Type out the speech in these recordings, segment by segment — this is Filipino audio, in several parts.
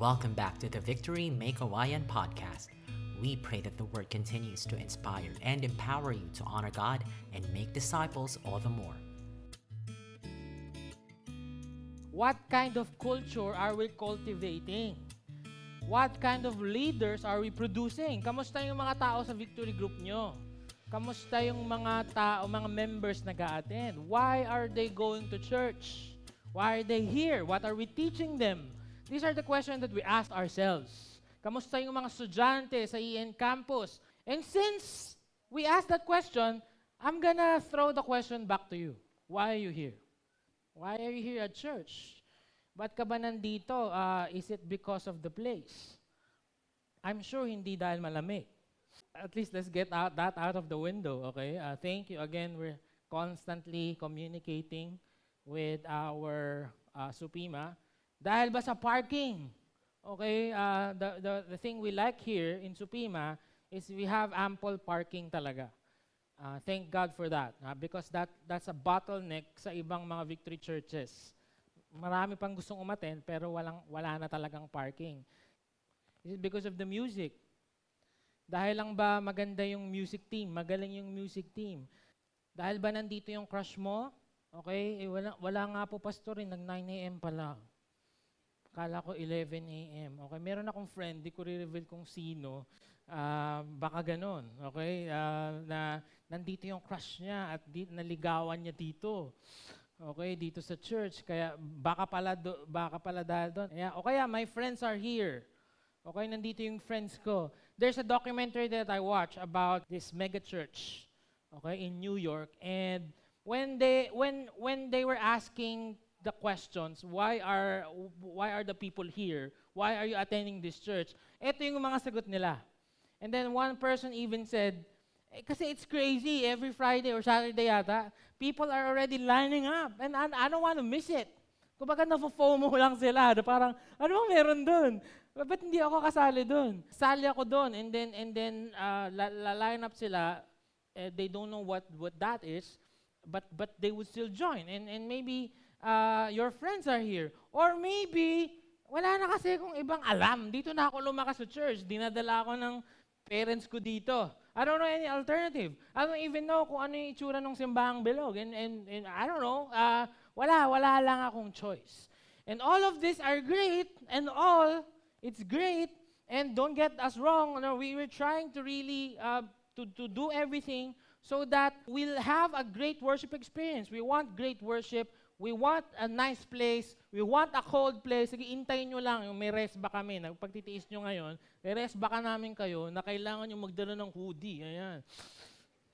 Welcome back to the Victory Make Hawaiian podcast. We pray that the word continues to inspire and empower you to honor God and make disciples all the more. What kind of culture are we cultivating? What kind of leaders are we producing? Kamusta yung mga tao sa Victory Group nyo? Kamusta yung mga tao, mga members nag attend Why are they going to church? Why are they here? What are we teaching them? These are the questions that we ask ourselves. Kamusta yung mga estudyante sa EN campus? And since we asked that question, I'm gonna throw the question back to you. Why are you here? Why are you here at church? Ba't ka ba nandito? Uh, is it because of the place? I'm sure hindi dahil malamig. At least let's get out, that out of the window, okay? Uh, thank you again. We're constantly communicating with our uh, Supima. Dahil ba sa parking? Okay, uh, the, the, the thing we like here in Supima is we have ample parking talaga. Uh, thank God for that. Uh, because that, that's a bottleneck sa ibang mga victory churches. Marami pang gustong umaten pero walang, wala na talagang parking. Is it because of the music? Dahil lang ba maganda yung music team, magaling yung music team? Dahil ba nandito yung crush mo? Okay, eh, wala, wala nga po pastorin, nag 9 a.m. pa lang. Kala ko 11 a.m. Okay, meron akong friend, di ko re-reveal kung sino. Uh, baka ganon, okay? Uh, na nandito yung crush niya at di, naligawan niya dito. Okay, dito sa church. Kaya baka pala, do, baka pala dahil doon. Yeah, o kaya, my friends are here. Okay, nandito yung friends ko. There's a documentary that I watch about this mega church okay, in New York. And when they, when, when they were asking the questions, why are why are the people here? Why are you attending this church? Ito yung mga sagot nila. And then one person even said, eh, kasi it's crazy, every Friday or Saturday yata, people are already lining up and I, I don't want to miss it. Kumbaga na-FOMO lang sila. Parang, ano bang meron doon? Ba't hindi ako kasali doon? Sali ako doon and then, and then uh, line up sila. Eh, they don't know what, what that is, but, but they would still join. And, and maybe uh, your friends are here. Or maybe, wala na kasi kung ibang alam. Dito na ako lumakas sa church. Dinadala ako ng parents ko dito. I don't know any alternative. I don't even know kung ano yung itsura ng simbahang bilog. And, and, and I don't know. Uh, wala, wala lang akong choice. And all of these are great. And all, it's great. And don't get us wrong. No, we were trying to really uh, to, to do everything so that we'll have a great worship experience. We want great worship. We want a nice place. We want a cold place. Sige, intayin nyo lang yung may rest ba kami. Pagtitiis nyo ngayon, may rest ba ka namin kayo na kailangan nyo magdala ng hoodie. Ayan.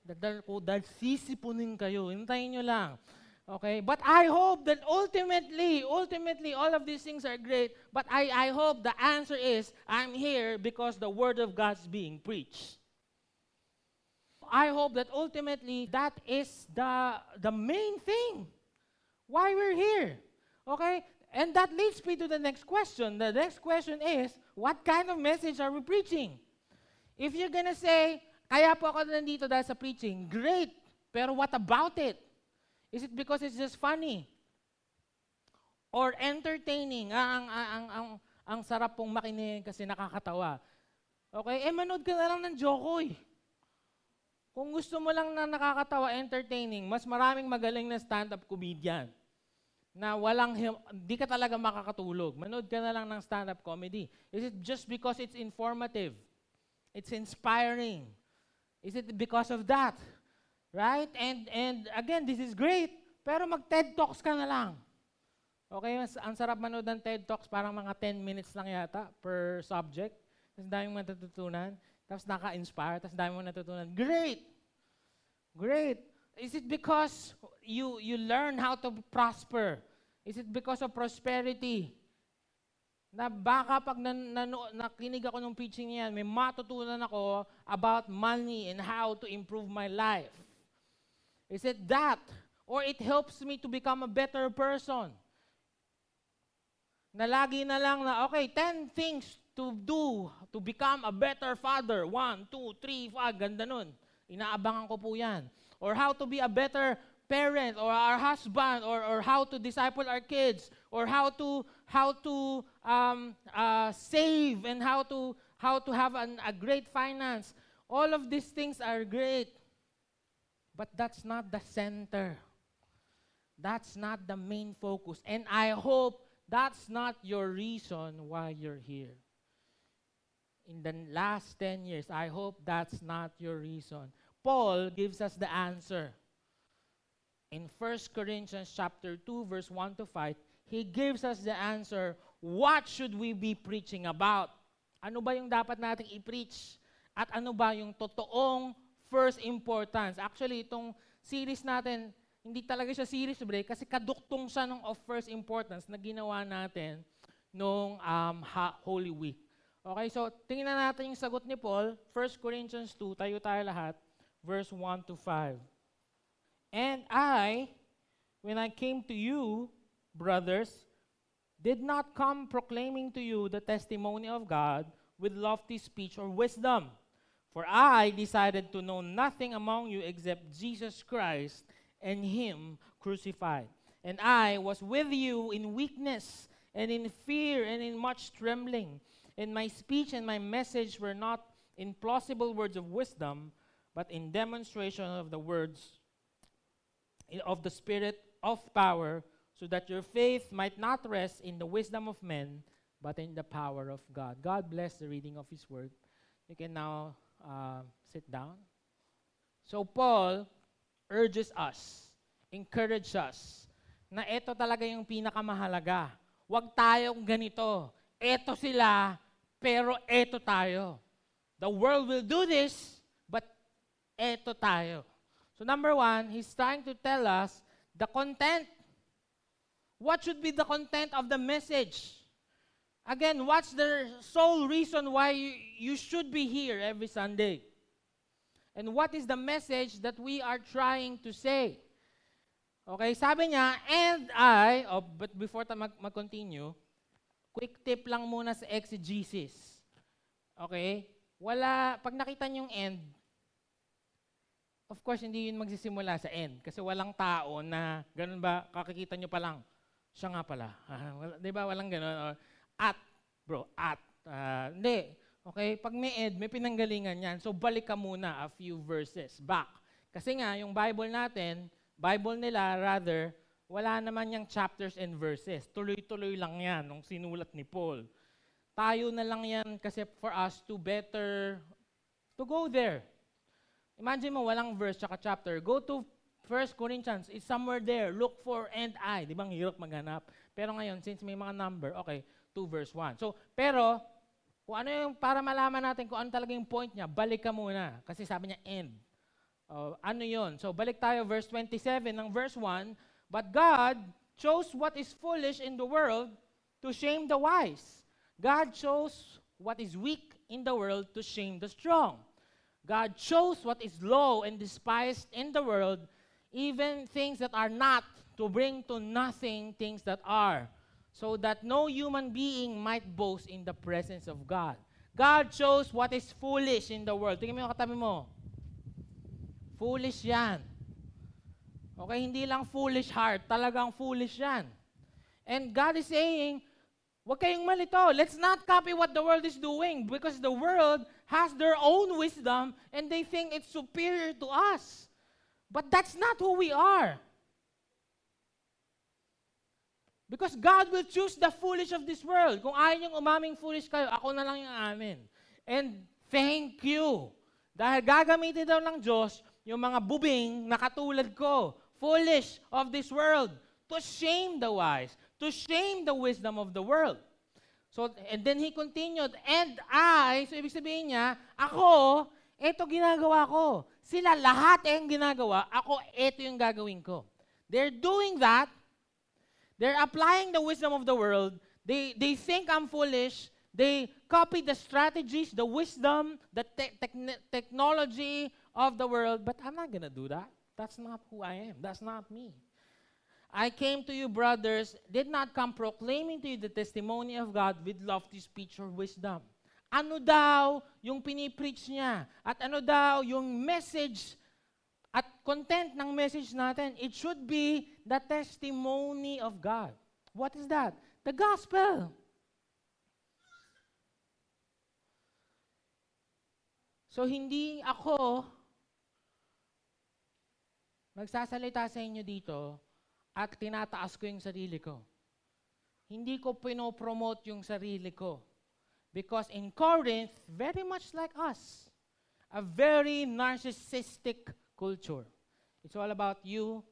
Dahil, dahil sisipunin kayo. Intayin nyo lang. Okay? But I hope that ultimately, ultimately, all of these things are great. But I, I hope the answer is, I'm here because the Word of God is being preached. I hope that ultimately, that is the, the main thing why we're here. Okay? And that leads me to the next question. The next question is, what kind of message are we preaching? If you're gonna say, kaya po ako nandito dahil sa preaching, great. Pero what about it? Is it because it's just funny? Or entertaining? Ah, ang, ang, ang, ang, ang sarap pong makinig kasi nakakatawa. Okay? Eh, manood ka na lang ng Jokoy. Kung gusto mo lang na nakakatawa, entertaining, mas maraming magaling na stand-up comedian na walang, di ka talaga makakatulog. Manood ka na lang ng stand-up comedy. Is it just because it's informative? It's inspiring? Is it because of that? Right? And, and again, this is great. Pero mag-TED Talks ka na lang. Okay, ang sarap manood ng TED Talks, parang mga 10 minutes lang yata per subject. Tapos daming matututunan. Tapos naka-inspire, tapos dami mo natutunan. Great! Great! Is it because you, you learn how to prosper? Is it because of prosperity? Na baka pag nan, nan, nakinig ako ng preaching niyan, may matutunan ako about money and how to improve my life. Is it that? Or it helps me to become a better person? Na lagi na lang na, okay, 10 things to do to become a better father. One, two, three, five. Ganda nun. Inaabangan ko po yan. Or how to be a better parent or our husband or, or how to disciple our kids or how to how to um, uh, save and how to how to have an, a great finance all of these things are great but that's not the center that's not the main focus and i hope that's not your reason why you're here in the last 10 years i hope that's not your reason paul gives us the answer in 1 Corinthians chapter 2 verse 1 to 5, he gives us the answer, what should we be preaching about? Ano ba yung dapat nating i-preach? At ano ba yung totoong first importance? Actually, itong series natin, hindi talaga siya series break kasi kaduktong siya ng of first importance na ginawa natin nung um, Holy Week. Okay, so tingnan natin yung sagot ni Paul, 1 Corinthians 2, tayo tayo lahat, verse 1 to 5. And I, when I came to you, brothers, did not come proclaiming to you the testimony of God with lofty speech or wisdom. For I decided to know nothing among you except Jesus Christ and Him crucified. And I was with you in weakness and in fear and in much trembling. And my speech and my message were not in plausible words of wisdom, but in demonstration of the words of the Spirit of power, so that your faith might not rest in the wisdom of men, but in the power of God. God bless the reading of His Word. You can now uh, sit down. So, Paul urges us, encourages us, na ito talaga yung pinakamahalaga. Huwag tayong ganito. Ito sila, pero ito tayo. The world will do this, but ito tayo. So number one, he's trying to tell us the content. What should be the content of the message? Again, what's the sole reason why you, you should be here every Sunday? And what is the message that we are trying to say? Okay, sabi niya, and I, oh, but before ta mag- mag-continue, quick tip lang muna sa exegesis. Okay? Wala, pag nakita niyo yung end, Of course, hindi yun magsisimula sa end. Kasi walang tao na, ganun ba, kakikita nyo pa lang, siya nga pala. Uh, di ba, walang ganun. Or, at, bro, at. Uh, hindi. Okay? Pag may end, may pinanggalingan yan. So, balik ka muna a few verses back. Kasi nga, yung Bible natin, Bible nila, rather, wala naman yung chapters and verses. Tuloy-tuloy lang yan nung sinulat ni Paul. Tayo na lang yan kasi for us to better, to go there. Imagine mo, walang verse tsaka chapter. Go to 1 Corinthians. It's somewhere there. Look for and I. Di ba ang hirap maghanap? Pero ngayon, since may mga number, okay, 2 verse 1. So, pero, kung ano yung, para malaman natin kung ano talaga yung point niya, balik ka muna. Kasi sabi niya, end. Uh, ano yon? So, balik tayo, verse 27 ng verse 1. But God chose what is foolish in the world to shame the wise. God chose what is weak in the world to shame the strong. God chose what is low and despised in the world, even things that are not, to bring to nothing things that are, so that no human being might boast in the presence of God. God chose what is foolish in the world. Tingnan mo yung katabi mo. Foolish yan. Okay, hindi lang foolish heart, talagang foolish yan. And God is saying, Huwag kayong malito. Let's not copy what the world is doing because the world has their own wisdom and they think it's superior to us. But that's not who we are. Because God will choose the foolish of this world. Kung ayaw niyong umaming foolish kayo, ako na lang yung amin. And thank you. Dahil gagamitin daw ng Diyos yung mga bubing na katulad ko, foolish of this world, to shame the wise, to shame the wisdom of the world. So, and then he continued, and I, so ibig sabihin niya, ako, ito ginagawa ko. Sila lahat yung ginagawa, ako, ito yung gagawin ko. They're doing that. They're applying the wisdom of the world. They, they think I'm foolish. They copy the strategies, the wisdom, the te- te- technology of the world. But I'm not gonna do that. That's not who I am. That's not me. I came to you, brothers, did not come proclaiming to you the testimony of God with lofty speech or wisdom. Ano daw yung pinipreach niya? At ano daw yung message? At content ng message natin, it should be the testimony of God. What is that? The gospel. So hindi ako magsasalita sa inyo dito at tinataas ko yung sarili ko. Hindi ko pinopromote yung sarili ko. Because in Corinth, very much like us, a very narcissistic culture. It's all about you,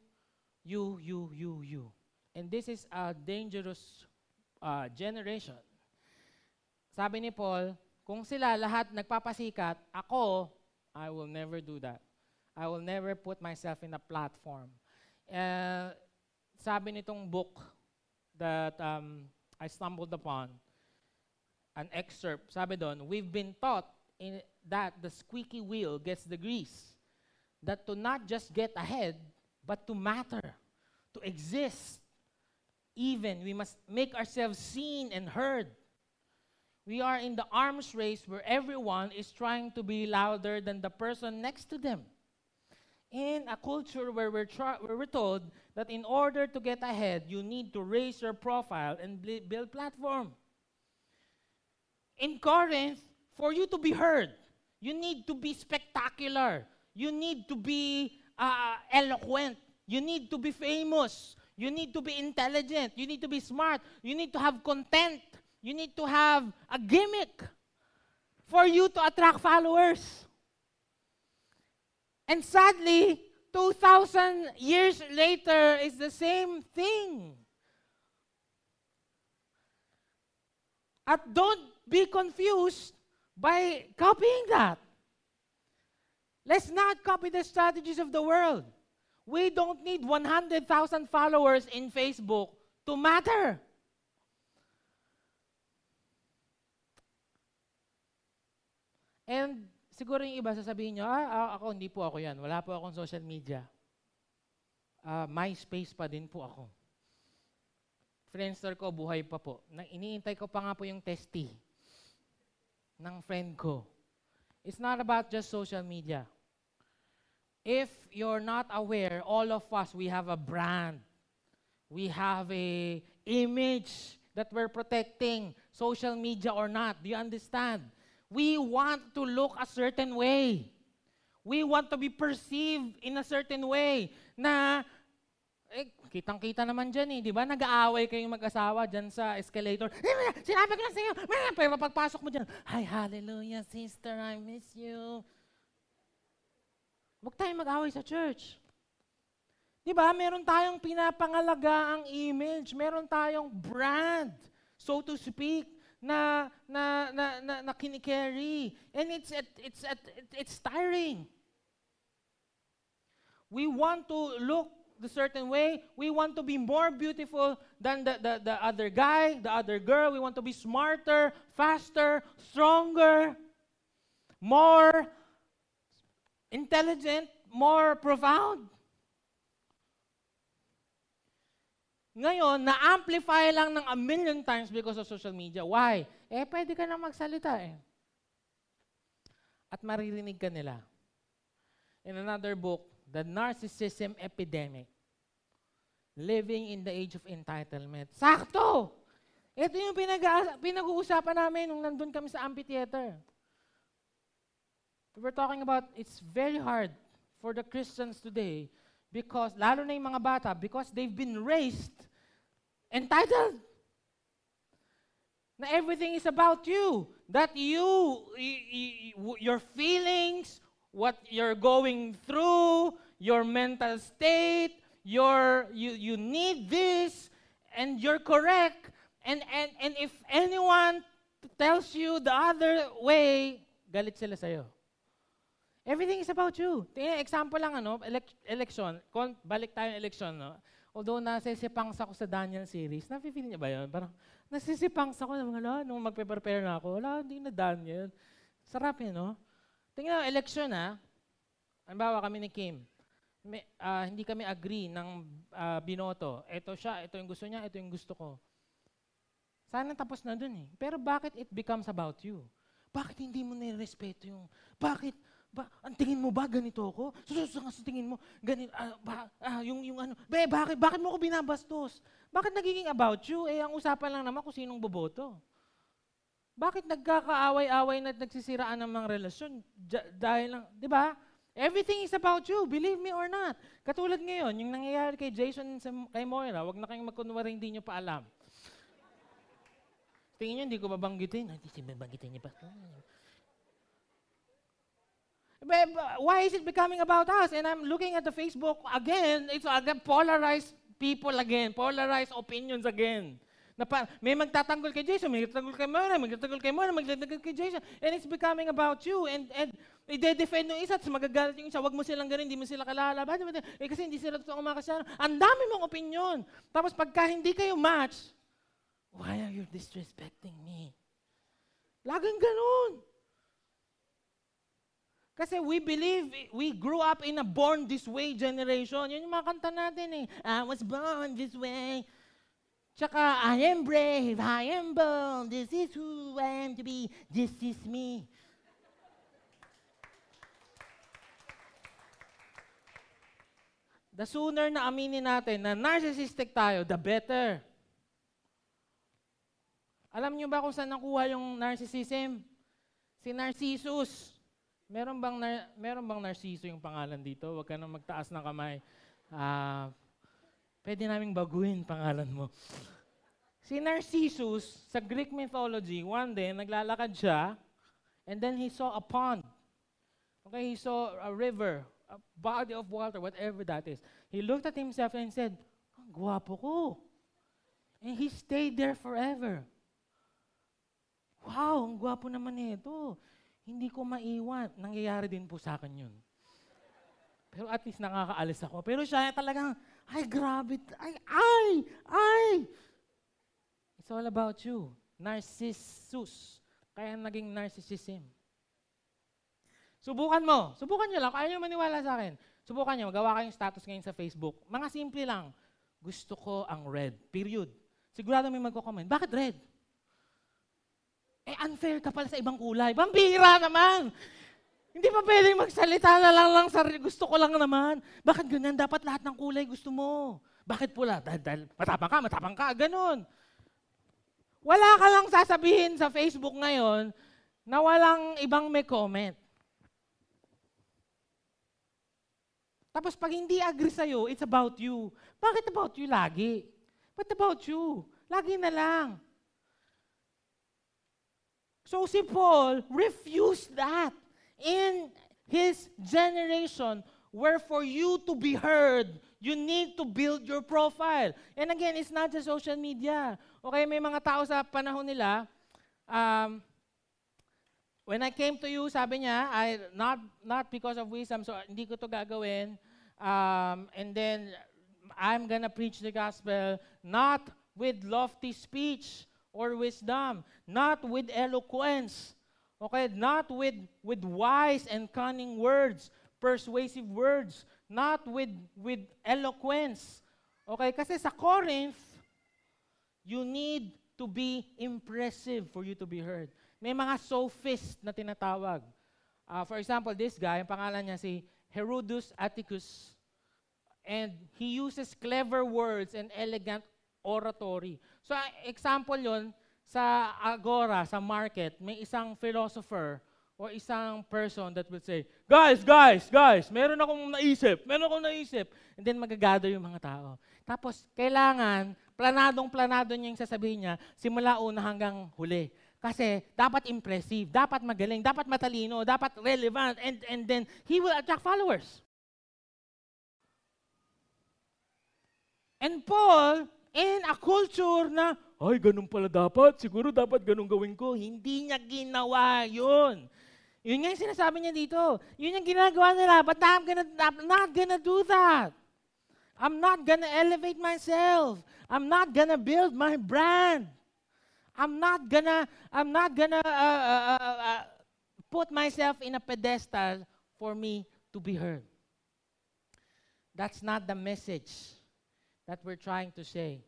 you, you, you, you. And this is a dangerous uh, generation. Sabi ni Paul, kung sila lahat nagpapasikat, ako, I will never do that. I will never put myself in a platform. Uh, sabi nitong book that um, I stumbled upon, an excerpt, sabi doon, we've been taught in that the squeaky wheel gets the grease. That to not just get ahead, but to matter, to exist. Even, we must make ourselves seen and heard. We are in the arms race where everyone is trying to be louder than the person next to them. In a culture where we're, tra- where we're told that in order to get ahead, you need to raise your profile and build platform. In Corinth, for you to be heard, you need to be spectacular. You need to be uh, eloquent. You need to be famous. You need to be intelligent. You need to be smart. You need to have content. You need to have a gimmick for you to attract followers. And sadly, 2,000 years later is the same thing. At don't be confused by copying that. Let's not copy the strategies of the world. We don't need 100,000 followers in Facebook to matter. And siguro yung iba sasabihin nyo, ah, ah, ako hindi po ako yan. Wala po akong social media. Uh, MySpace pa din po ako. Friendster ko, buhay pa po. Na, iniintay ko pa nga po yung testy ng friend ko. It's not about just social media. If you're not aware, all of us, we have a brand. We have a image that we're protecting, social media or not. Do you understand? We want to look a certain way. We want to be perceived in a certain way na eh, kitang-kita naman dyan eh. Di ba? Nag-aaway kayong mag-asawa dyan sa escalator. Eh, sinabi ko lang sa'yo. Pero pagpasok mo dyan, Hi, hallelujah, sister, I miss you. Huwag tayong mag-away sa church. Di ba? Meron tayong pinapangalaga ang image. Meron tayong brand, so to speak, na na na na, na kinikerry. And it's it's it's it's tiring. We want to look the certain way. We want to be more beautiful than the, the, the other guy, the other girl. We want to be smarter, faster, stronger, more intelligent, more profound. Ngayon, na-amplify lang ng a million times because of social media. Why? Eh, pwede ka na magsalita eh. At maririnig ka nila. In another book, the narcissism epidemic. Living in the age of entitlement. Sakto! Ito yung pinag- pinag-uusapan namin nung nandun kami sa amphitheater. We were talking about it's very hard for the Christians today because, lalo na yung mga bata, because they've been raised entitled. Na everything is about you. That you, your feelings, what you're going through, your mental state, your you you need this and you're correct. And and and if anyone tells you the other way, galit sila sa'yo. Everything is about you. Tingnan, example lang ano, elec- election. Kon, balik tayo election, no? Although nasisipangs ako sa Daniel series, nafe-feel niya ba yun? Parang nasisipangs ako ng mga, nung magpe-prepare na ako, wala, hindi na Daniel. Sarap yun, no? Tingnan, election ha. Halimbawa kami ni Kim. May, uh, hindi kami agree ng uh, binoto. Ito siya, ito yung gusto niya, ito yung gusto ko. Sana tapos na dun eh. Pero bakit it becomes about you? Bakit hindi mo nirespeto yung, bakit, ba, ang tingin mo ba ganito ako? Susunod sa tingin mo, ganito, ah, ba, ah, yung, yung ano, be, bakit, bakit mo ako binabastos? Bakit nagiging about you? Eh, ang usapan lang naman kung sinong boboto. Bakit nagkakaaway-away na nagsisiraan ng mga relasyon? J- dahil lang, di ba? Everything is about you, believe me or not. Katulad ngayon, yung nangyayari kay Jason sa, kay Moira, wag na kayong magkunwari hindi nyo pa alam. Tingin nyo, hindi ko babanggitin. Hindi babanggitin niya pa. Why is it becoming about us? And I'm looking at the Facebook again, it's again polarized people again, polarized opinions again. Na pa, may magtatanggol kay Jason, may magtatanggol kay Moira, may magtatanggol kay may magtatanggol kay Jason. And it's becoming about you. And, and i-defend ng isa, at magagalit yung isa, wag mo silang ganun, hindi mo sila kalala. Eh kasi hindi sila totoong mga kasalanan. Ang dami mong opinion. Tapos pagka hindi kayo match, why are you disrespecting me? Laging ganun. Kasi we believe, we grew up in a born this way generation. Yun yung mga kanta natin eh. I was born this way. Tsaka, I am brave, I am bold, this is who I am to be, this is me. The sooner na aminin natin na narcissistic tayo, the better. Alam niyo ba kung saan nakuha yung narcissism? Si Narcissus. Meron bang, nar- meron bang Narciso yung pangalan dito? Huwag ka nang magtaas ng kamay. Ah, pwede naming baguhin pangalan mo. Si Narcissus, sa Greek mythology, one day, naglalakad siya, and then he saw a pond. Okay, he saw a river, a body of water, whatever that is. He looked at himself and said, ang gwapo ko. And he stayed there forever. Wow, ang gwapo naman nito. Hindi ko maiwan. Nangyayari din po sa akin yun. Pero at least nakakaalis ako. Pero siya talagang, ay, grabe. Ay, ay, ay. It's all about you. Narcissus. Kaya naging narcissism. Subukan mo. Subukan nyo lang. Kung ayaw maniwala sa akin. Subukan nyo. Magawa kayong status ngayon sa Facebook. Mga simple lang. Gusto ko ang red. Period. Sigurado may magko-comment. Bakit red? Eh, unfair ka pala sa ibang kulay. Bambira naman! Hindi pa pwedeng magsalita na lang lang sa gusto ko lang naman. Bakit ganyan? Dapat lahat ng kulay gusto mo. Bakit pula? Dahil, dahil matapang ka, matapang ka, ganun. Wala ka lang sasabihin sa Facebook ngayon na walang ibang may comment. Tapos pag hindi agree sa'yo, it's about you. Bakit about you lagi? What about you? Lagi na lang. So si Paul refused that in his generation where for you to be heard, you need to build your profile. And again, it's not just social media. Okay, may mga tao sa panahon nila, um, when I came to you, sabi niya, I, not, not because of wisdom, so hindi ko to gagawin. Um, and then, I'm gonna preach the gospel not with lofty speech, or wisdom, not with eloquence, okay, not with, with wise and cunning words, persuasive words, not with, with eloquence. Okay, kasi sa Corinth, you need to be impressive for you to be heard. May mga sophist na tinatawag. Uh, for example, this guy, ang pangalan niya si Herodus Atticus. And he uses clever words and elegant oratory. So, example yon sa agora, sa market, may isang philosopher or isang person that will say, guys, guys, guys, meron akong naisip, meron akong naisip. And then magagather yung mga tao. Tapos, kailangan, planadong-planado niya yung sasabihin niya, simula una hanggang huli. Kasi dapat impressive, dapat magaling, dapat matalino, dapat relevant, and, and then he will attract followers. And Paul, in a culture na, ay, ganun pala dapat, siguro dapat ganun gawin ko. Hindi niya ginawa yun. Yun nga yung sinasabi niya dito. Yun yung ginagawa nila, but I'm, gonna, I'm not gonna do that. I'm not gonna elevate myself. I'm not gonna build my brand. I'm not gonna, I'm not gonna uh, uh, uh, uh, put myself in a pedestal for me to be heard. That's not the message that we're trying to say.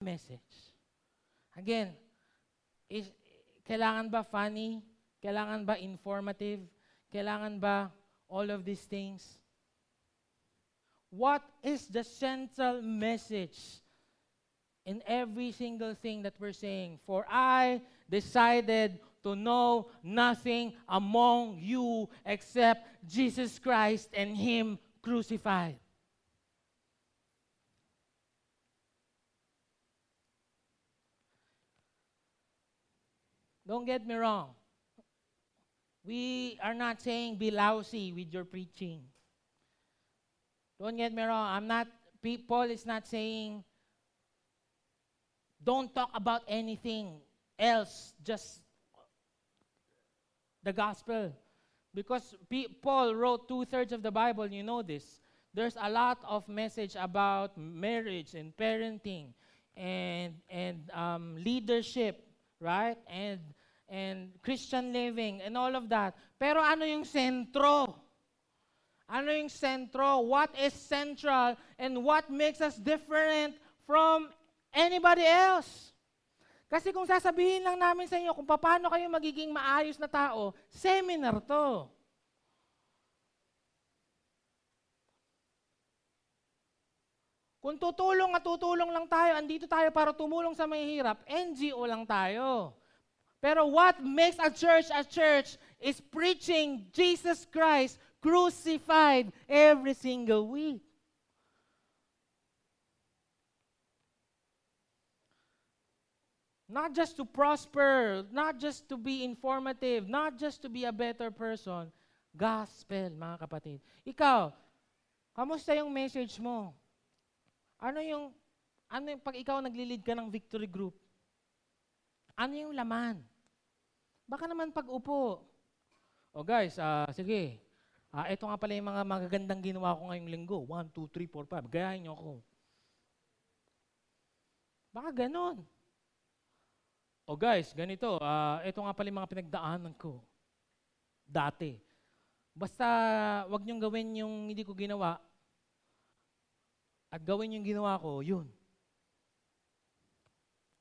Message. Again, is, kailangan ba funny? Kailangan ba informative? Kailangan ba all of these things? What is the central message in every single thing that we're saying? For I decided to know nothing among you except Jesus Christ and Him crucified. Don't get me wrong. We are not saying be lousy with your preaching. Don't get me wrong. I'm not, Paul is not saying don't talk about anything else, just the gospel. Because Paul wrote two thirds of the Bible, you know this. There's a lot of message about marriage and parenting and, and um, leadership, right? And, and Christian living and all of that. Pero ano yung sentro? Ano yung sentro? What is central and what makes us different from anybody else? Kasi kung sasabihin lang namin sa inyo kung paano kayo magiging maayos na tao, seminar to. Kung tutulong at tutulong lang tayo, andito tayo para tumulong sa mahihirap, NGO lang tayo. Pero what makes a church a church is preaching Jesus Christ crucified every single week. Not just to prosper, not just to be informative, not just to be a better person. Gospel, mga kapatid. Ikaw, kamusta yung message mo? Ano yung, ano yung, pag ikaw naglilid ka ng victory group, ano yung laman? Baka naman pag upo. O guys, uh, sige, Ah, ito nga pala yung mga magagandang ginawa ko ngayong linggo. 1, 2, 3, 4, 5. Gayahin niyo ako. Baka ganon. O guys, ganito. Uh, ito nga pala yung mga pinagdaanan ko. Dati. Basta wag niyong gawin yung hindi ko ginawa at gawin yung ginawa ko, yun.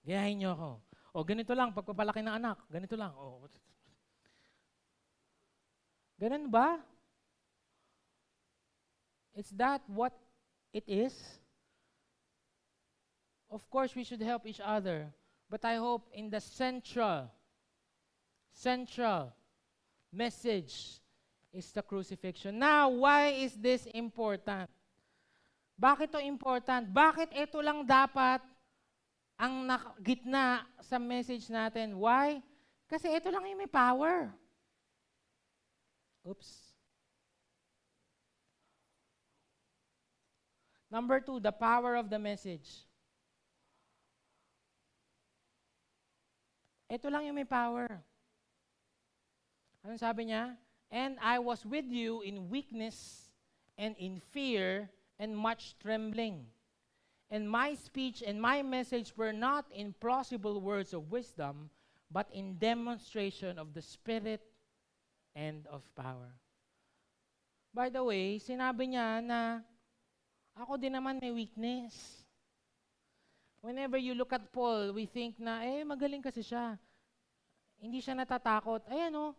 Gayahin niyo ako. O ganito lang, pagpapalaki ng anak, ganito lang. O, Ganun ba? Is that what it is? Of course, we should help each other. But I hope in the central, central message is the crucifixion. Now, why is this important? Bakit to important? Bakit ito lang dapat ang gitna sa message natin? Why? Kasi ito lang yung may power. Oops. Number two, the power of the message. Ito lang yung may power. Anong sabi niya? And I was with you in weakness and in fear and much trembling. And my speech and my message were not in plausible words of wisdom, but in demonstration of the Spirit and of power. By the way, sinabi niya na ako din naman may weakness. Whenever you look at Paul, we think na, eh, magaling kasi siya. Hindi siya natatakot. Ayan o,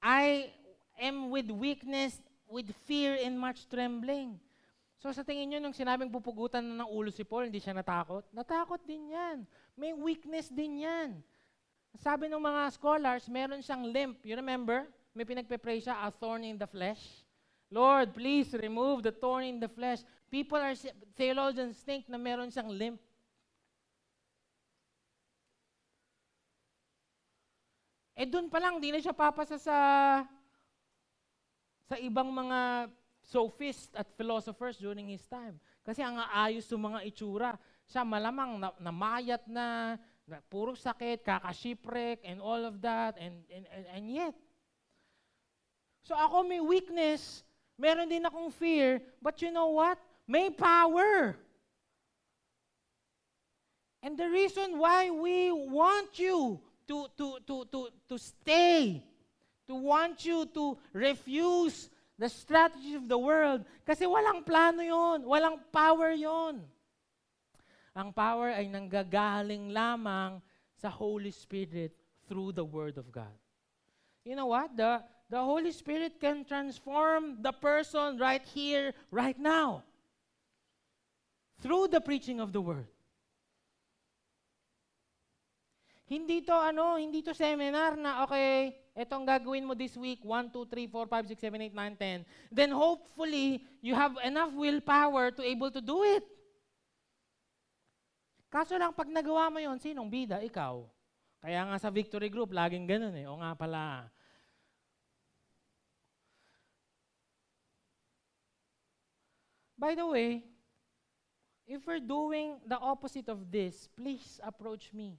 I am with weakness, with fear and much trembling. So sa tingin nyo, nung sinabing pupugutan na ng ulo si Paul, hindi siya natakot? Natakot din yan. May weakness din yan. Sabi ng mga scholars, meron siyang limp. You remember? May pinagpe-pray siya, a thorn in the flesh. Lord, please remove the thorn in the flesh. People are, theologians think na meron siyang limp. Eh doon pa lang, di na siya papasa sa sa ibang mga sophists at philosophers during his time. Kasi ang aayos ng mga itsura. Siya malamang na, namayat na, na puro sakit, kakashipwreck, and all of that, and, and, and, and yet. So ako may weakness, meron din akong fear, but you know what? may power. And the reason why we want you to, to, to, to, to stay, to want you to refuse the strategy of the world, kasi walang plano yon, walang power yon. Ang power ay nanggagaling lamang sa Holy Spirit through the Word of God. you know what? The, the Holy Spirit can transform the person right here, right now. Through the preaching of the Word. Hindi to ano, hindi to seminar na okay, etong gagawin mo this week, 1, 2, 3, 4, 5, 6, 7, 8, 9, 10. Then hopefully, you have enough willpower to able to do it. Kaso lang, pag nagawa mo yon sinong bida? Ikaw. Kaya nga sa victory group, laging ganun eh. O nga pala. By the way, if we're doing the opposite of this, please approach me.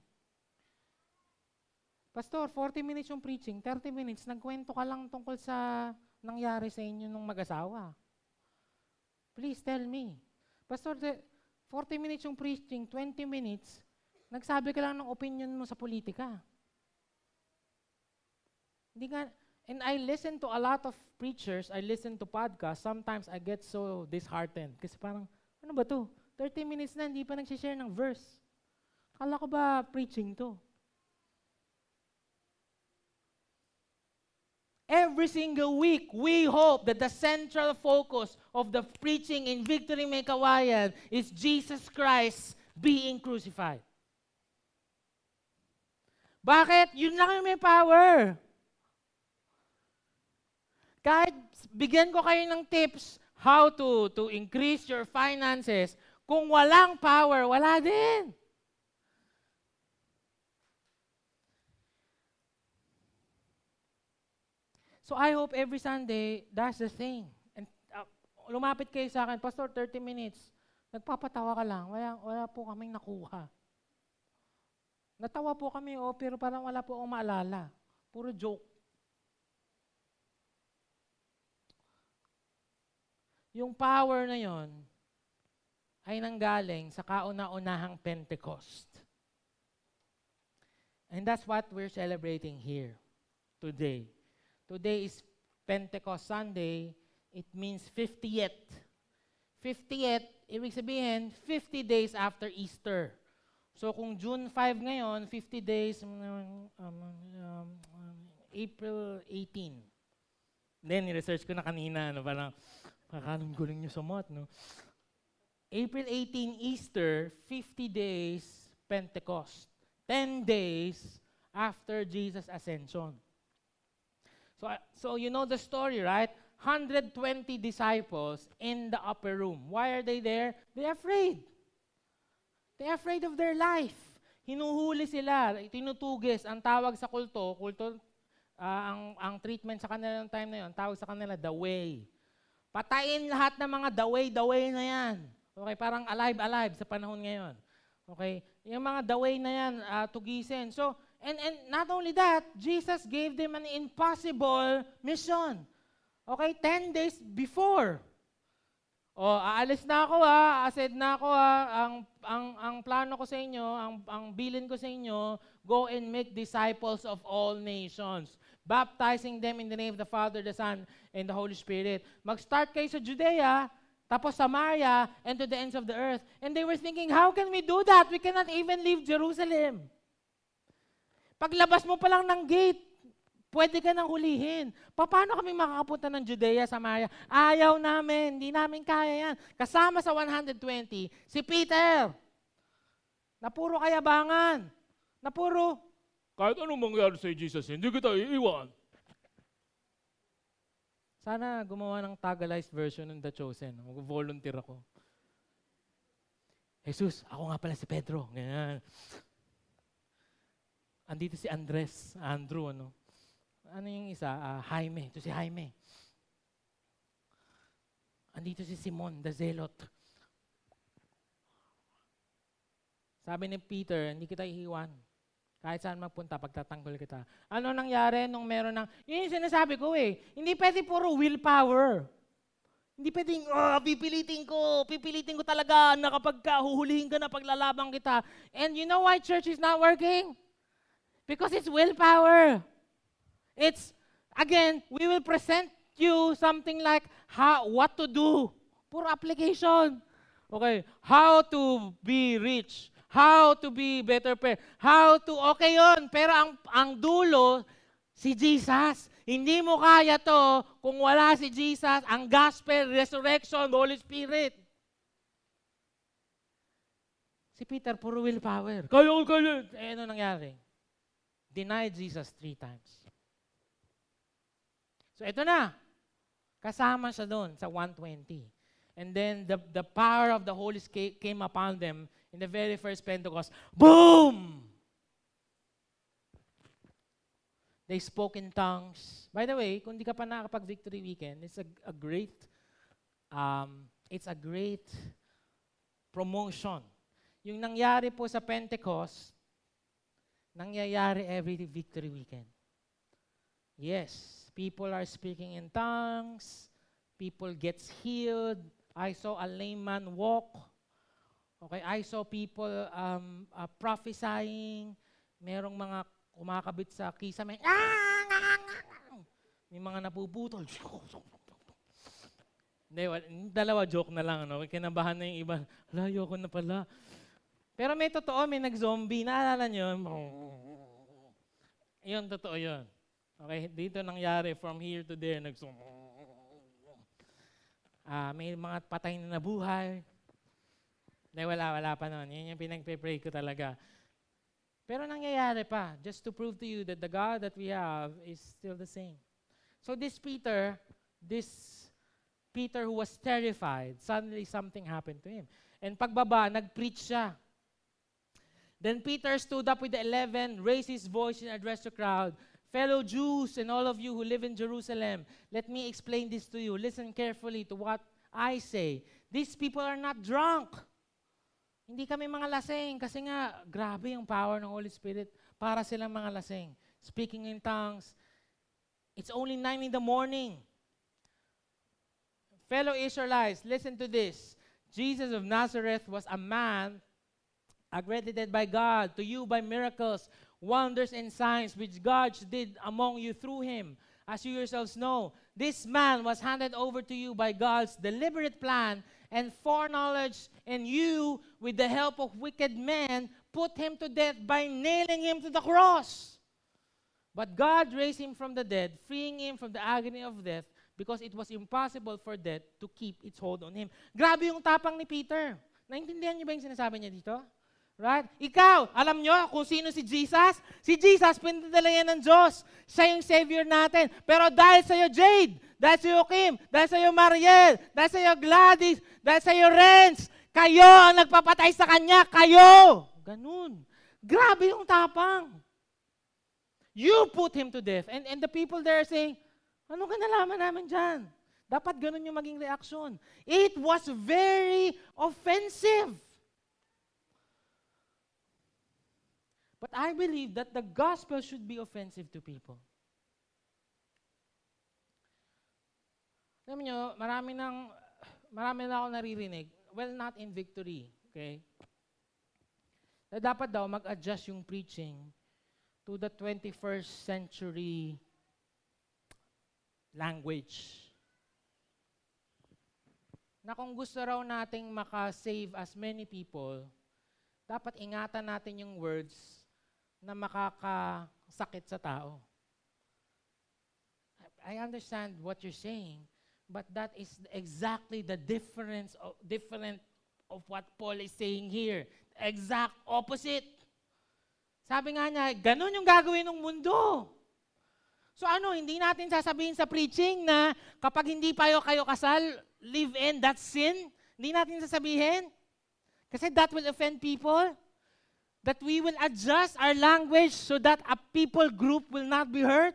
Pastor, 40 minutes yung preaching, 30 minutes, nagkwento ka lang tungkol sa nangyari sa inyo nung mag-asawa. Please tell me. Pastor, 40 minutes yung preaching, 20 minutes, nagsabi ka lang ng opinion mo sa politika. Hindi nga, and I listen to a lot of preachers, I listen to podcasts, sometimes I get so disheartened. Kasi parang, ano ba to? 30 minutes na, hindi pa nagsishare ng verse. Kala ko ba preaching to? Every single week, we hope that the central focus of the preaching in Victory May is Jesus Christ being crucified. Bakit? Yun lang yung may power. Kahit bigyan ko kayo ng tips how to, to increase your finances, kung walang power, wala din. So I hope every Sunday, that's the thing. And uh, lumapit kayo sa akin, Pastor, 30 minutes. Nagpapatawa ka lang. Wala, wala po kaming nakuha. Natawa po kami, oh, pero parang wala po akong maalala. Puro joke. Yung power na yon ay nanggaling sa kauna-unahang Pentecost. And that's what we're celebrating here today. Today is Pentecost Sunday. It means 50th. 50th, ibig sabihin, 50 days after Easter. So kung June 5 ngayon, 50 days, um, um, um, April 18. Then, research ko na kanina, no, parang, kakanong guling nyo sa mat, no? April 18, Easter, 50 days, Pentecost. 10 days after Jesus' ascension. So, so you know the story, right? 120 disciples in the upper room. Why are they there? They're afraid. They're afraid of their life. Hinuhuli sila, tinutugis. Ang tawag sa kulto, kulto, uh, ang, ang treatment sa kanila ng time na yon, tawag sa kanila, the way. Patayin lahat ng mga the way, the way na yan. Okay, parang alive, alive sa panahon ngayon. Okay, yung mga the way na yan, uh, tugisin. So, And, and not only that, Jesus gave them an impossible mission. Okay, 10 days before. O, aalis na ako ha, ased na ako ha, ang, ang, ang plano ko sa inyo, ang, ang bilin ko sa inyo, go and make disciples of all nations, baptizing them in the name of the Father, the Son, and the Holy Spirit. Mag-start kayo sa Judea, tapos Samaria, and to the ends of the earth. And they were thinking, how can we do that? We cannot even leave Jerusalem. Paglabas mo pa lang ng gate, pwede ka nang hulihin. Paano kami makakapunta ng Judea, Samaria? Ayaw namin, hindi namin kaya yan. Kasama sa 120, si Peter, na puro kayabangan, na puro, kahit anong mangyari sa Jesus, hindi kita iiwan. Sana gumawa ng Tagalized version ng The Chosen. Mag-volunteer ako. Jesus, ako nga pala si Pedro. Ganyan. Andito si Andres, Andrew, ano? Ano yung isa? Uh, Jaime. Ito si Jaime. Andito si Simon, the zealot. Sabi ni Peter, hindi kita iiwan. Kahit saan magpunta, pagtatanggol kita. Ano nangyari nung meron ng... Yun yung sinasabi ko eh. Hindi pwede puro willpower. Hindi pwedeng, oh, pipilitin ko, pipilitin ko talaga na kapag ka, huhulihin ka na paglalabang kita. And you know why church is not working? Because it's willpower. It's, again, we will present you something like how, what to do. Puro application. Okay, how to be rich. How to be better parent. How to, okay yon Pero ang, ang dulo, Si Jesus. Hindi mo kaya to kung wala si Jesus, ang gospel, resurrection, Holy Spirit. Si Peter, puro willpower. Kayo, kayo. Eh, ano nangyari? Denied Jesus three times. So, ito na. Kasama siya doon sa 120. And then, the, the power of the Holy Spirit came upon them in the very first Pentecost. Boom! They spoke in tongues. By the way, kung di ka pa nakakapag-victory weekend, it's a, a great, um, it's a great promotion yung nangyari po sa Pentecost, nangyayari every victory weekend. Yes, people are speaking in tongues, people gets healed. I saw a lame man walk. Okay, I saw people um, uh, prophesying. Merong mga kumakabit sa kisame. May mga napuputol. Hindi, dalawa joke na lang. Ano? Kinabahan na yung iba. Layo ko na pala. Pero may totoo, may nag-zombie. Naalala nyo? Yun, totoo yun. Okay, dito nangyari from here to there, nag uh, may mga patay na nabuhay. Hindi, wala, wala pa noon. Yun yung pinagpe-pray ko talaga. Pero nangyayari pa, just to prove to you that the God that we have is still the same. So this Peter, this Peter who was terrified, suddenly something happened to him. And pagbaba, nag-preach siya. Then Peter stood up with the eleven, raised his voice, and addressed the crowd. Fellow Jews and all of you who live in Jerusalem, let me explain this to you. Listen carefully to what I say. These people are not drunk. Hindi kami mga lasing kasi nga, grabe yung power ng Holy Spirit para silang mga lasing. Speaking in tongues. It's only 9 in the morning. Fellow Israelites, listen to this. Jesus of Nazareth was a man accredited by God to you by miracles, wonders, and signs which God did among you through him. As you yourselves know, this man was handed over to you by God's deliberate plan and foreknowledge, and you, with the help of wicked men, put him to death by nailing him to the cross. But God raised him from the dead, freeing him from the agony of death, because it was impossible for death to keep its hold on him. Grabe yung tapang ni Peter. Naintindihan niyo ba yung sinasabi niya dito? Right? Ikaw, alam nyo kung sino si Jesus? Si Jesus, pinadala yan ng Diyos. Siya yung Savior natin. Pero dahil sa'yo, Jade, dahil sa'yo, Kim, dahil sa'yo, Mariel, dahil sa'yo, Gladys, dahil sa'yo, Renz, kayo ang nagpapatay sa Kanya, kayo! Ganun. Grabe yung tapang. You put Him to death. And, and the people there saying, ano ka nalaman namin dyan? Dapat ganun yung maging reaksyon. It was very offensive. But I believe that the gospel should be offensive to people. Alam nyo, marami nang, marami na ako naririnig, well, not in victory, okay? Na dapat daw mag-adjust yung preaching to the 21st century language. Na kung gusto raw nating maka-save as many people, dapat ingatan natin yung words na makakasakit sa tao. I understand what you're saying, but that is exactly the difference of, different of what Paul is saying here. Exact opposite. Sabi nga niya, ganun yung gagawin ng mundo. So ano, hindi natin sasabihin sa preaching na kapag hindi pa kayo kasal, live in, that's sin? Hindi natin sasabihin? Kasi that will offend people that we will adjust our language so that a people group will not be hurt?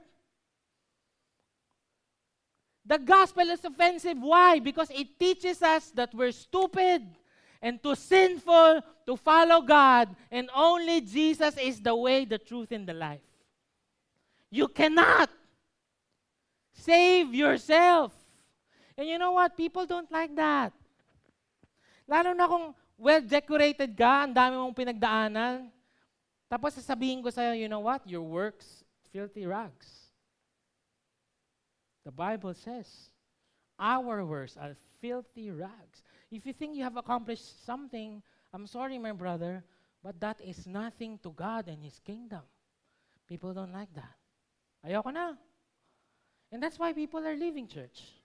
The gospel is offensive. Why? Because it teaches us that we're stupid and too sinful to follow God, and only Jesus is the way, the truth, and the life. You cannot save yourself. And you know what? People don't like that. Lalo na kung well-decorated ka, ang dami mong pinagdaanan. Tapos sasabihin ko sa'yo, you know what? Your works, filthy rags. The Bible says, our works are filthy rags. If you think you have accomplished something, I'm sorry, my brother, but that is nothing to God and His kingdom. People don't like that. Ayoko na. And that's why people are leaving church.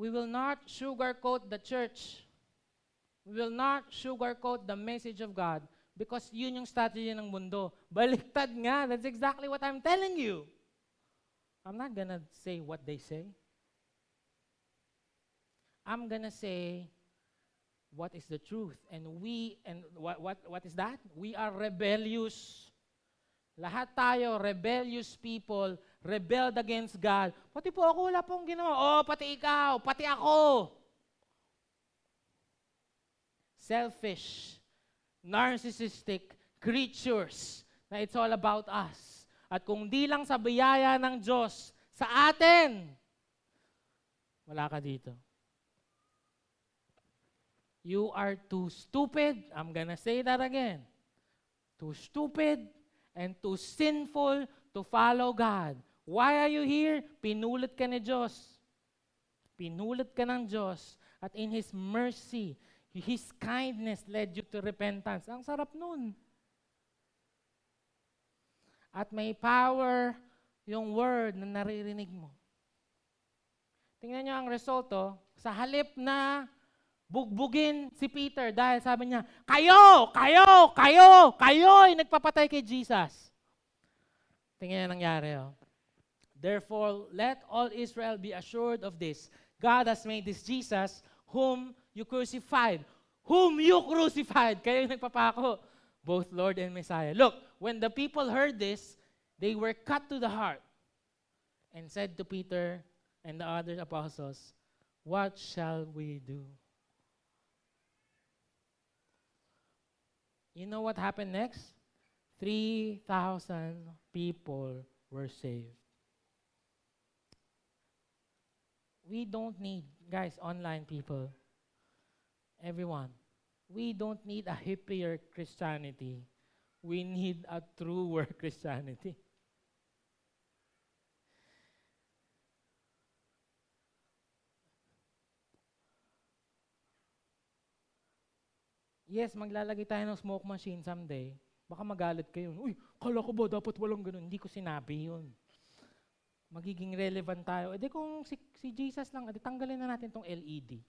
We will not sugarcoat the church. We will not sugarcoat the message of God because yun yung strategy ng mundo. Baliktad nga. That's exactly what I'm telling you. I'm not gonna say what they say. I'm gonna say what is the truth. And we, and what, what, what is that? We are rebellious. Lahat tayo, rebellious people, rebelled against God. Pati po ako, wala pong ginawa. Oh, pati ikaw, pati ako. Selfish, narcissistic creatures na it's all about us. At kung di lang sa biyaya ng Diyos sa atin, wala ka dito. You are too stupid. I'm gonna say that again. Too stupid and too sinful to follow God. Why are you here? Pinulit ka ni Diyos. Pinulit ka ng Diyos. At in His mercy, His kindness led you to repentance. Ang sarap nun. At may power yung word na naririnig mo. Tingnan nyo ang resulto. Sa halip na bugbugin si Peter dahil sabi niya, kayo, kayo, kayo, kayo ay nagpapatay kay Jesus. Tingnan nyo nangyari. Oh. Therefore, let all Israel be assured of this. God has made this Jesus whom you crucified. Whom you crucified. Kayo yung nagpapako. Both Lord and Messiah. Look, when the people heard this, they were cut to the heart and said to Peter and the other apostles, What shall we do? You know what happened next? 3,000 people were saved. We don't need, guys, online people, everyone, we don't need a hippier Christianity. We need a truer Christianity. Yes, maglalagay tayo ng smoke machine someday. Baka magalit kayo. Uy, kala ko ba dapat walang ganun? Hindi ko sinabi yun magiging relevant tayo. E di kung si, si Jesus lang, edi tanggalin na natin tong LED.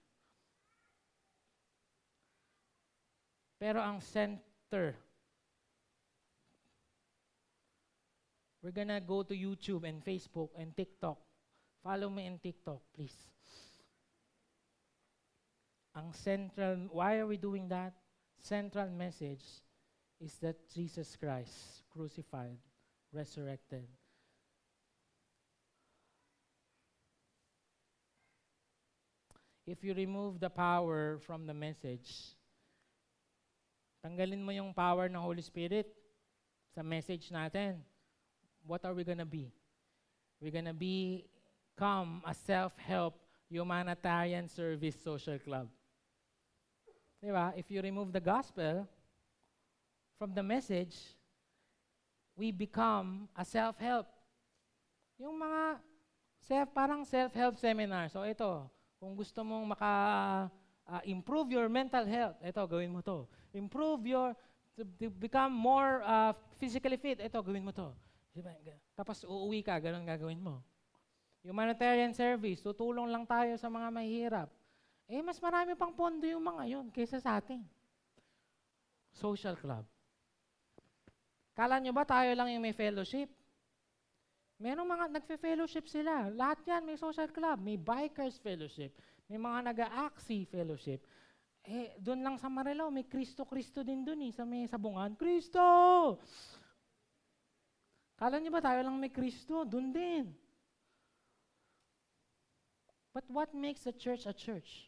Pero ang center, we're gonna go to YouTube and Facebook and TikTok. Follow me in TikTok, please. Ang central, why are we doing that? Central message is that Jesus Christ, crucified, resurrected, if you remove the power from the message, tanggalin mo yung power ng Holy Spirit sa message natin, what are we gonna be? We're gonna become a self-help humanitarian service social club. Di ba? If you remove the gospel from the message, we become a self-help. Yung mga self, parang self-help seminar. So ito, kung gusto mong maka uh, improve your mental health, ito gawin mo to. Improve your to, to become more uh, physically fit, ito gawin mo to. Diba? Tapos uuwi ka, ganun gagawin mo. Humanitarian service, tutulong lang tayo sa mga mahihirap. Eh, mas marami pang pondo yung mga yon kaysa sa atin. Social club. Kala nyo ba tayo lang yung may fellowship? Merong mga nagfe-fellowship sila. Lahat yan may social club, may bikers fellowship, may mga nag-aaksi fellowship. Eh, doon lang sa Marilao, may Kristo-Kristo din doon eh, sa may sabungan. Kristo! Kala niyo ba tayo lang may Kristo? Doon din. But what makes a church a church?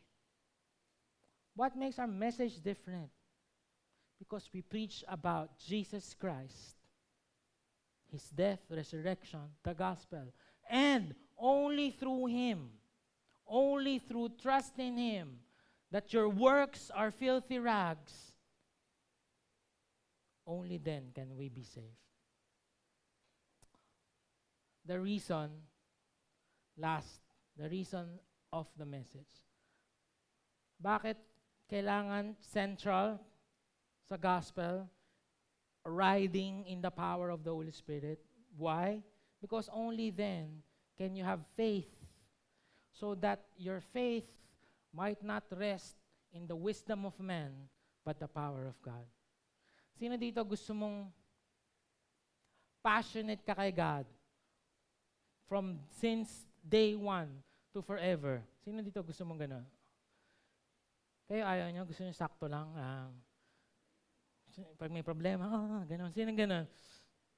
What makes our message different? Because we preach about Jesus Christ His death, resurrection, the gospel. And only through Him, only through trust in Him, that your works are filthy rags, only then can we be saved. The reason, last, the reason of the message. Bakit kailangan central sa gospel, riding in the power of the Holy Spirit? Why? Because only then can you have faith so that your faith might not rest in the wisdom of man, but the power of God. Sino dito gusto mong passionate ka kay God from since day one to forever? Sino dito gusto mong gano'n? Kayo ayaw nyo, gusto nyo sakto lang. Uh, pag may problema, oh, gano'n. Sino gano'n?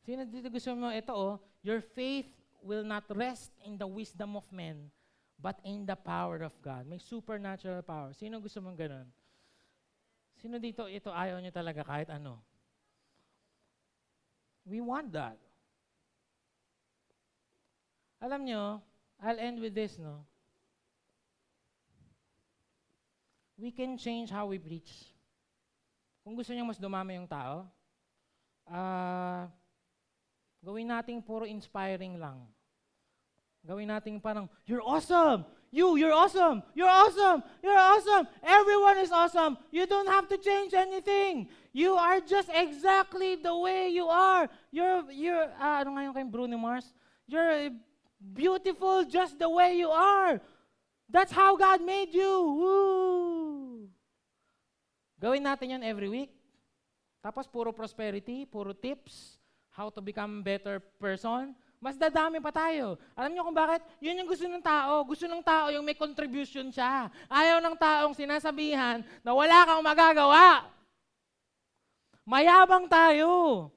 Sino dito gusto mo, ito oh, your faith will not rest in the wisdom of men, but in the power of God. May supernatural power. Sino gusto mong ganun? Sino dito, ito ayaw niyo talaga kahit ano? We want that. Alam niyo, I'll end with this, no? We can change how we preach. Kung gusto niyo mas dumami yung tao, uh, gawin nating puro inspiring lang. Gawin natin parang, you're awesome! You, you're awesome! You're awesome! You're awesome! Everyone is awesome! You don't have to change anything! You are just exactly the way you are! You're, you're, uh, ano nga yung kay Bruno Mars? You're beautiful just the way you are! That's how God made you! Woo! Gawin natin yan every week. Tapos puro prosperity, puro tips, how to become better person, mas dadami pa tayo. Alam niyo kung bakit? Yun yung gusto ng tao. Gusto ng tao yung may contribution siya. Ayaw ng taong sinasabihan na wala kang magagawa. Mayabang tayo.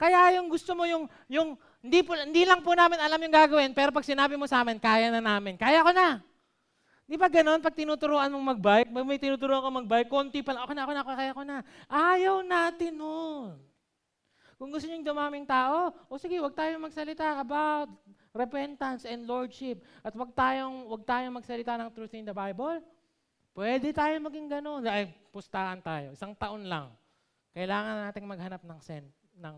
Kaya yung gusto mo yung, yung hindi, po, hindi lang po namin alam yung gagawin, pero pag sinabi mo sa amin, kaya na namin. Kaya ko na. Di ba ganon? Pag tinuturuan mong mag-bike, pag may tinuturuan ka mag-bike, konti pa lang, ako na, ako na, kaya ko na. Ayaw natin nun. Kung gusto niyo dumaming tao, o sige, wag tayong magsalita about repentance and lordship. At wag tayong, wag tayong magsalita ng truth in the Bible. Pwede tayo maging ganun. Ay, pustahan tayo. Isang taon lang. Kailangan nating maghanap ng, sen, ng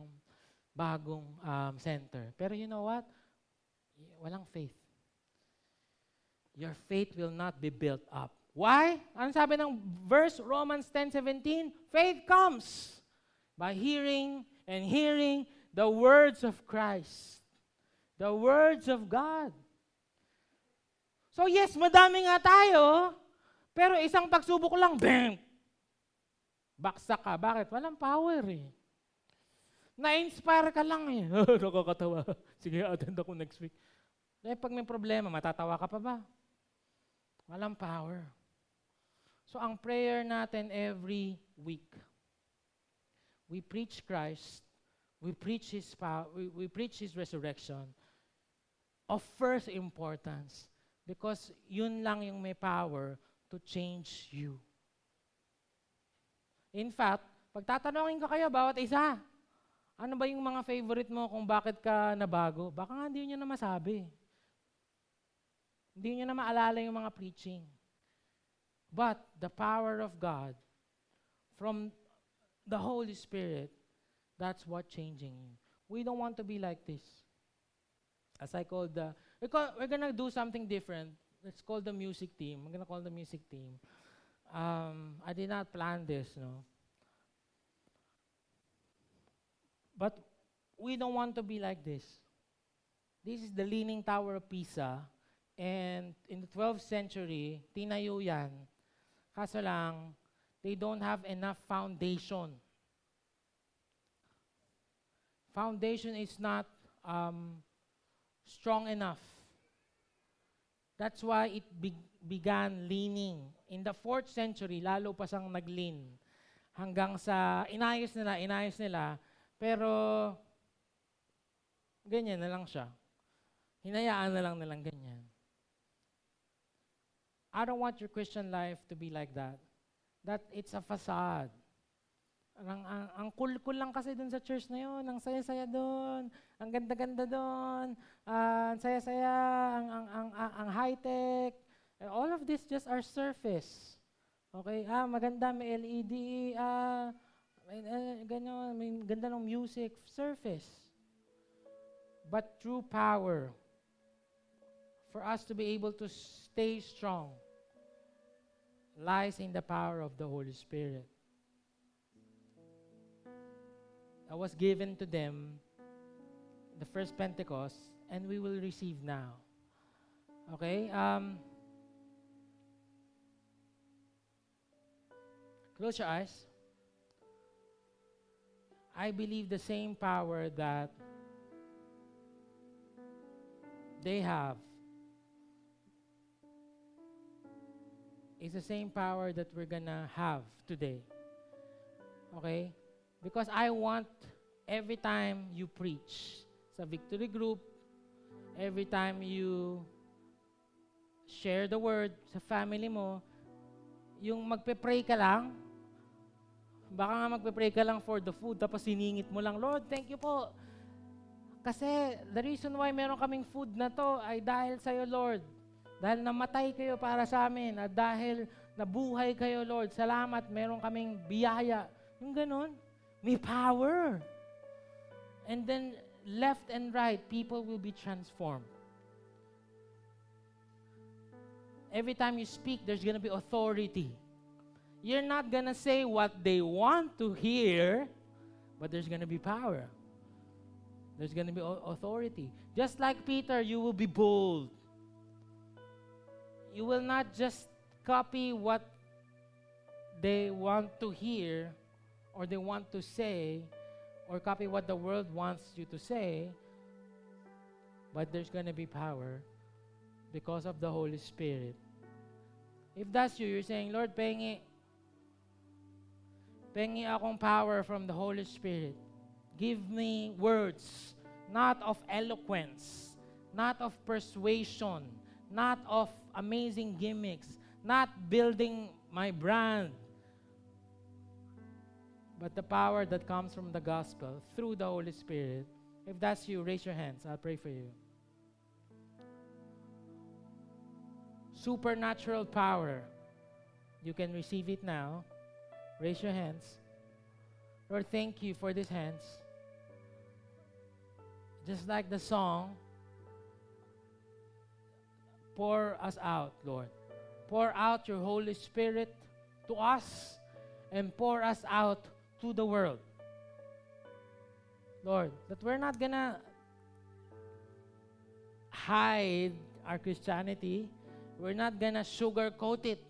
bagong um, center. Pero you know what? Walang faith. Your faith will not be built up. Why? Ano sabi ng verse Romans 10:17? Faith comes by hearing and hearing the words of Christ. The words of God. So yes, madami nga tayo, pero isang pagsubok lang, bam! Baksak ka. Bakit? Walang power eh. Na-inspire ka lang eh. Nakakatawa. Sige, attend ako next week. Eh, pag may problema, matatawa ka pa ba? Walang power. So, ang prayer natin every week, we preach Christ, we preach His power, we, we preach His resurrection of first importance because yun lang yung may power to change you. In fact, pagtatanungin ko kayo bawat isa, ano ba yung mga favorite mo kung bakit ka nabago? Baka nga hindi nyo na masabi. Hindi nyo na maalala yung mga preaching. But the power of God from the Holy Spirit, that's what changing you. We don't want to be like this. As I called the, we call, we're gonna do something different. Let's call the music team. I'm gonna call the music team. Um, I did not plan this, no. But we don't want to be like this. This is the Leaning Tower of Pisa. And in the 12th century, tinayo yan. Kaso lang, they don't have enough foundation. Foundation is not um, strong enough. That's why it be- began leaning. In the 4th century, lalo pa siyang nag-lean. Hanggang sa, inayos nila, inayos nila, pero ganyan na lang siya. Hinayaan na lang nilang ganyan. I don't want your Christian life to be like that that it's a facade. Ang, ang, ang cool-cool lang kasi dun sa church na yun. Ang saya-saya dun. Ang ganda-ganda dun. Uh, ang saya-saya. Ang, ang, ang, ang, ang high-tech. all of this just are surface. Okay? Ah, maganda. May LED. Ah, may, uh, ganyan, may ganda ng music. Surface. But true power for us to be able to stay strong lies in the power of the Holy Spirit. That was given to them the first Pentecost, and we will receive now. Okay? Um, close your eyes. I believe the same power that they have is the same power that we're gonna have today. Okay? Because I want every time you preach sa victory group, every time you share the word sa family mo, yung magpe-pray ka lang, baka nga magpe-pray ka lang for the food, tapos siningit mo lang, Lord, thank you po. Kasi the reason why meron kaming food na to ay dahil sa iyo, Lord. Dahil namatay kayo para sa amin at dahil nabuhay kayo, Lord. Salamat, meron kaming biyaya. Yung ganun, may power. And then, left and right, people will be transformed. Every time you speak, there's to be authority. You're not to say what they want to hear, but there's to be power. There's to be authority. Just like Peter, you will be bold. You will not just copy what they want to hear or they want to say or copy what the world wants you to say, but there's going to be power because of the Holy Spirit. If that's you, you're saying, Lord, pengi, pengi akong power from the Holy Spirit. Give me words, not of eloquence, not of persuasion, not of amazing gimmicks, not building my brand, but the power that comes from the gospel through the Holy Spirit. If that's you, raise your hands. I'll pray for you. Supernatural power. You can receive it now. Raise your hands. Lord, thank you for these hands. Just like the song, pour us out, Lord. Pour out your Holy Spirit to us and pour us out to the world. Lord, that we're not gonna hide our Christianity. We're not gonna sugarcoat it.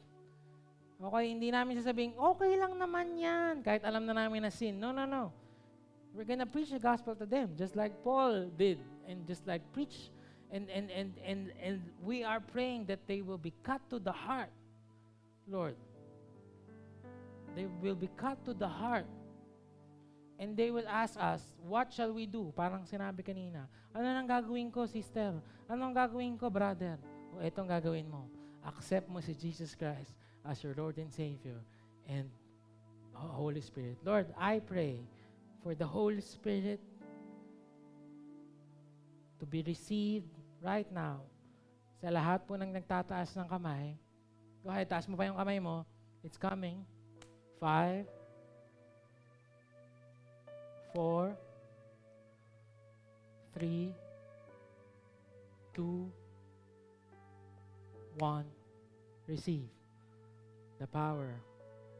Okay, hindi namin sasabihin, okay lang naman yan, kahit alam na namin na sin. No, no, no. We're gonna preach the gospel to them, just like Paul did, and just like preach and, and, and, and, and we are praying that they will be cut to the heart, Lord. They will be cut to the heart. And they will ask us, what shall we do? Parang sinabi kanina, ano nang gagawin ko, sister? Ano ang gagawin ko, brother? O, etong gagawin mo. Accept mo si Jesus Christ as your Lord and Savior and Holy Spirit. Lord, I pray for the Holy Spirit to be received right now, sa lahat po ng nagtataas ng kamay, go ahead, taas mo pa yung kamay mo. It's coming. Five, four, three, two, one. Receive the power,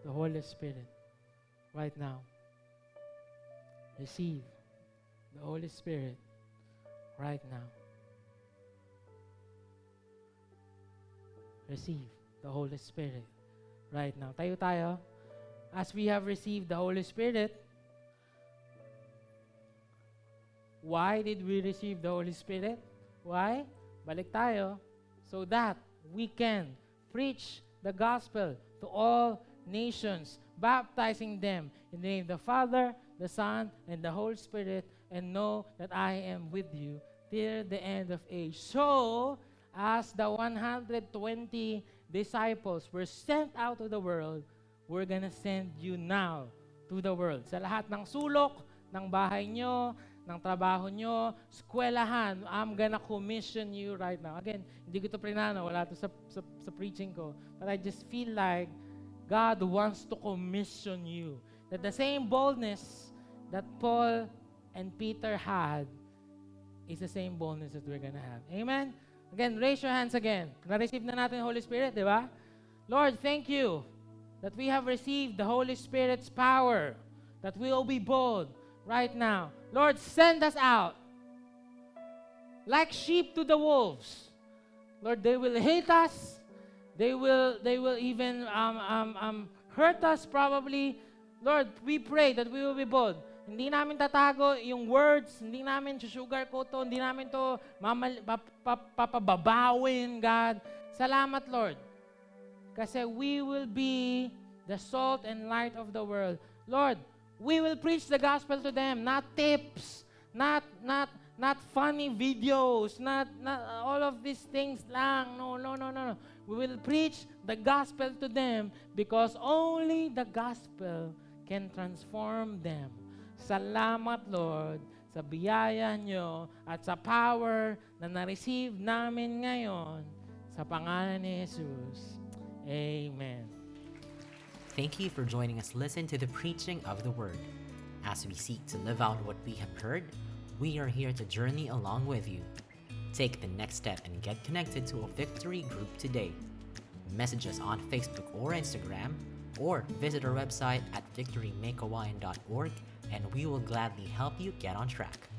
the Holy Spirit, right now. Receive the Holy Spirit right now. Receive the Holy Spirit right now. Tayo tayo. As we have received the Holy Spirit, why did we receive the Holy Spirit? Why? Balik tayo. So that we can preach the gospel to all nations, baptizing them in the name of the Father, the Son, and the Holy Spirit, and know that I am with you till the end of age. So, as the 120 disciples were sent out to the world, we're gonna send you now to the world. Sa lahat ng sulok, ng bahay nyo, ng trabaho nyo, eskwelahan, I'm gonna commission you right now. Again, hindi ko to prinano, wala to sa, sa, sa preaching ko. But I just feel like God wants to commission you. That the same boldness that Paul and Peter had is the same boldness that we're gonna have. Amen? Again, raise your hands again. Na-receive na natin Holy Spirit, di ba? Lord, thank you that we have received the Holy Spirit's power, that we will be bold right now. Lord, send us out like sheep to the wolves. Lord, they will hate us. They will, they will even um, um, um, hurt us probably. Lord, we pray that we will be bold. Hindi namin tatago yung words, hindi namin sugarcoat to, hindi namin to mamal, pap, pap, papababawin, God. Salamat, Lord. Kasi we will be the salt and light of the world. Lord, we will preach the gospel to them, not tips, not not not funny videos, not not all of these things lang. No, no, no, no, no. We will preach the gospel to them because only the gospel can transform them. Salamat, Lord, sa biyaya nyo at sa power na na-receive namin ngayon sa pangalan ni Jesus. Amen. Thank you for joining us listen to the preaching of the word. As we seek to live out what we have heard, we are here to journey along with you. Take the next step and get connected to a victory group today. Message us on Facebook or Instagram, or visit our website at victorymakeawine.org and we will gladly help you get on track.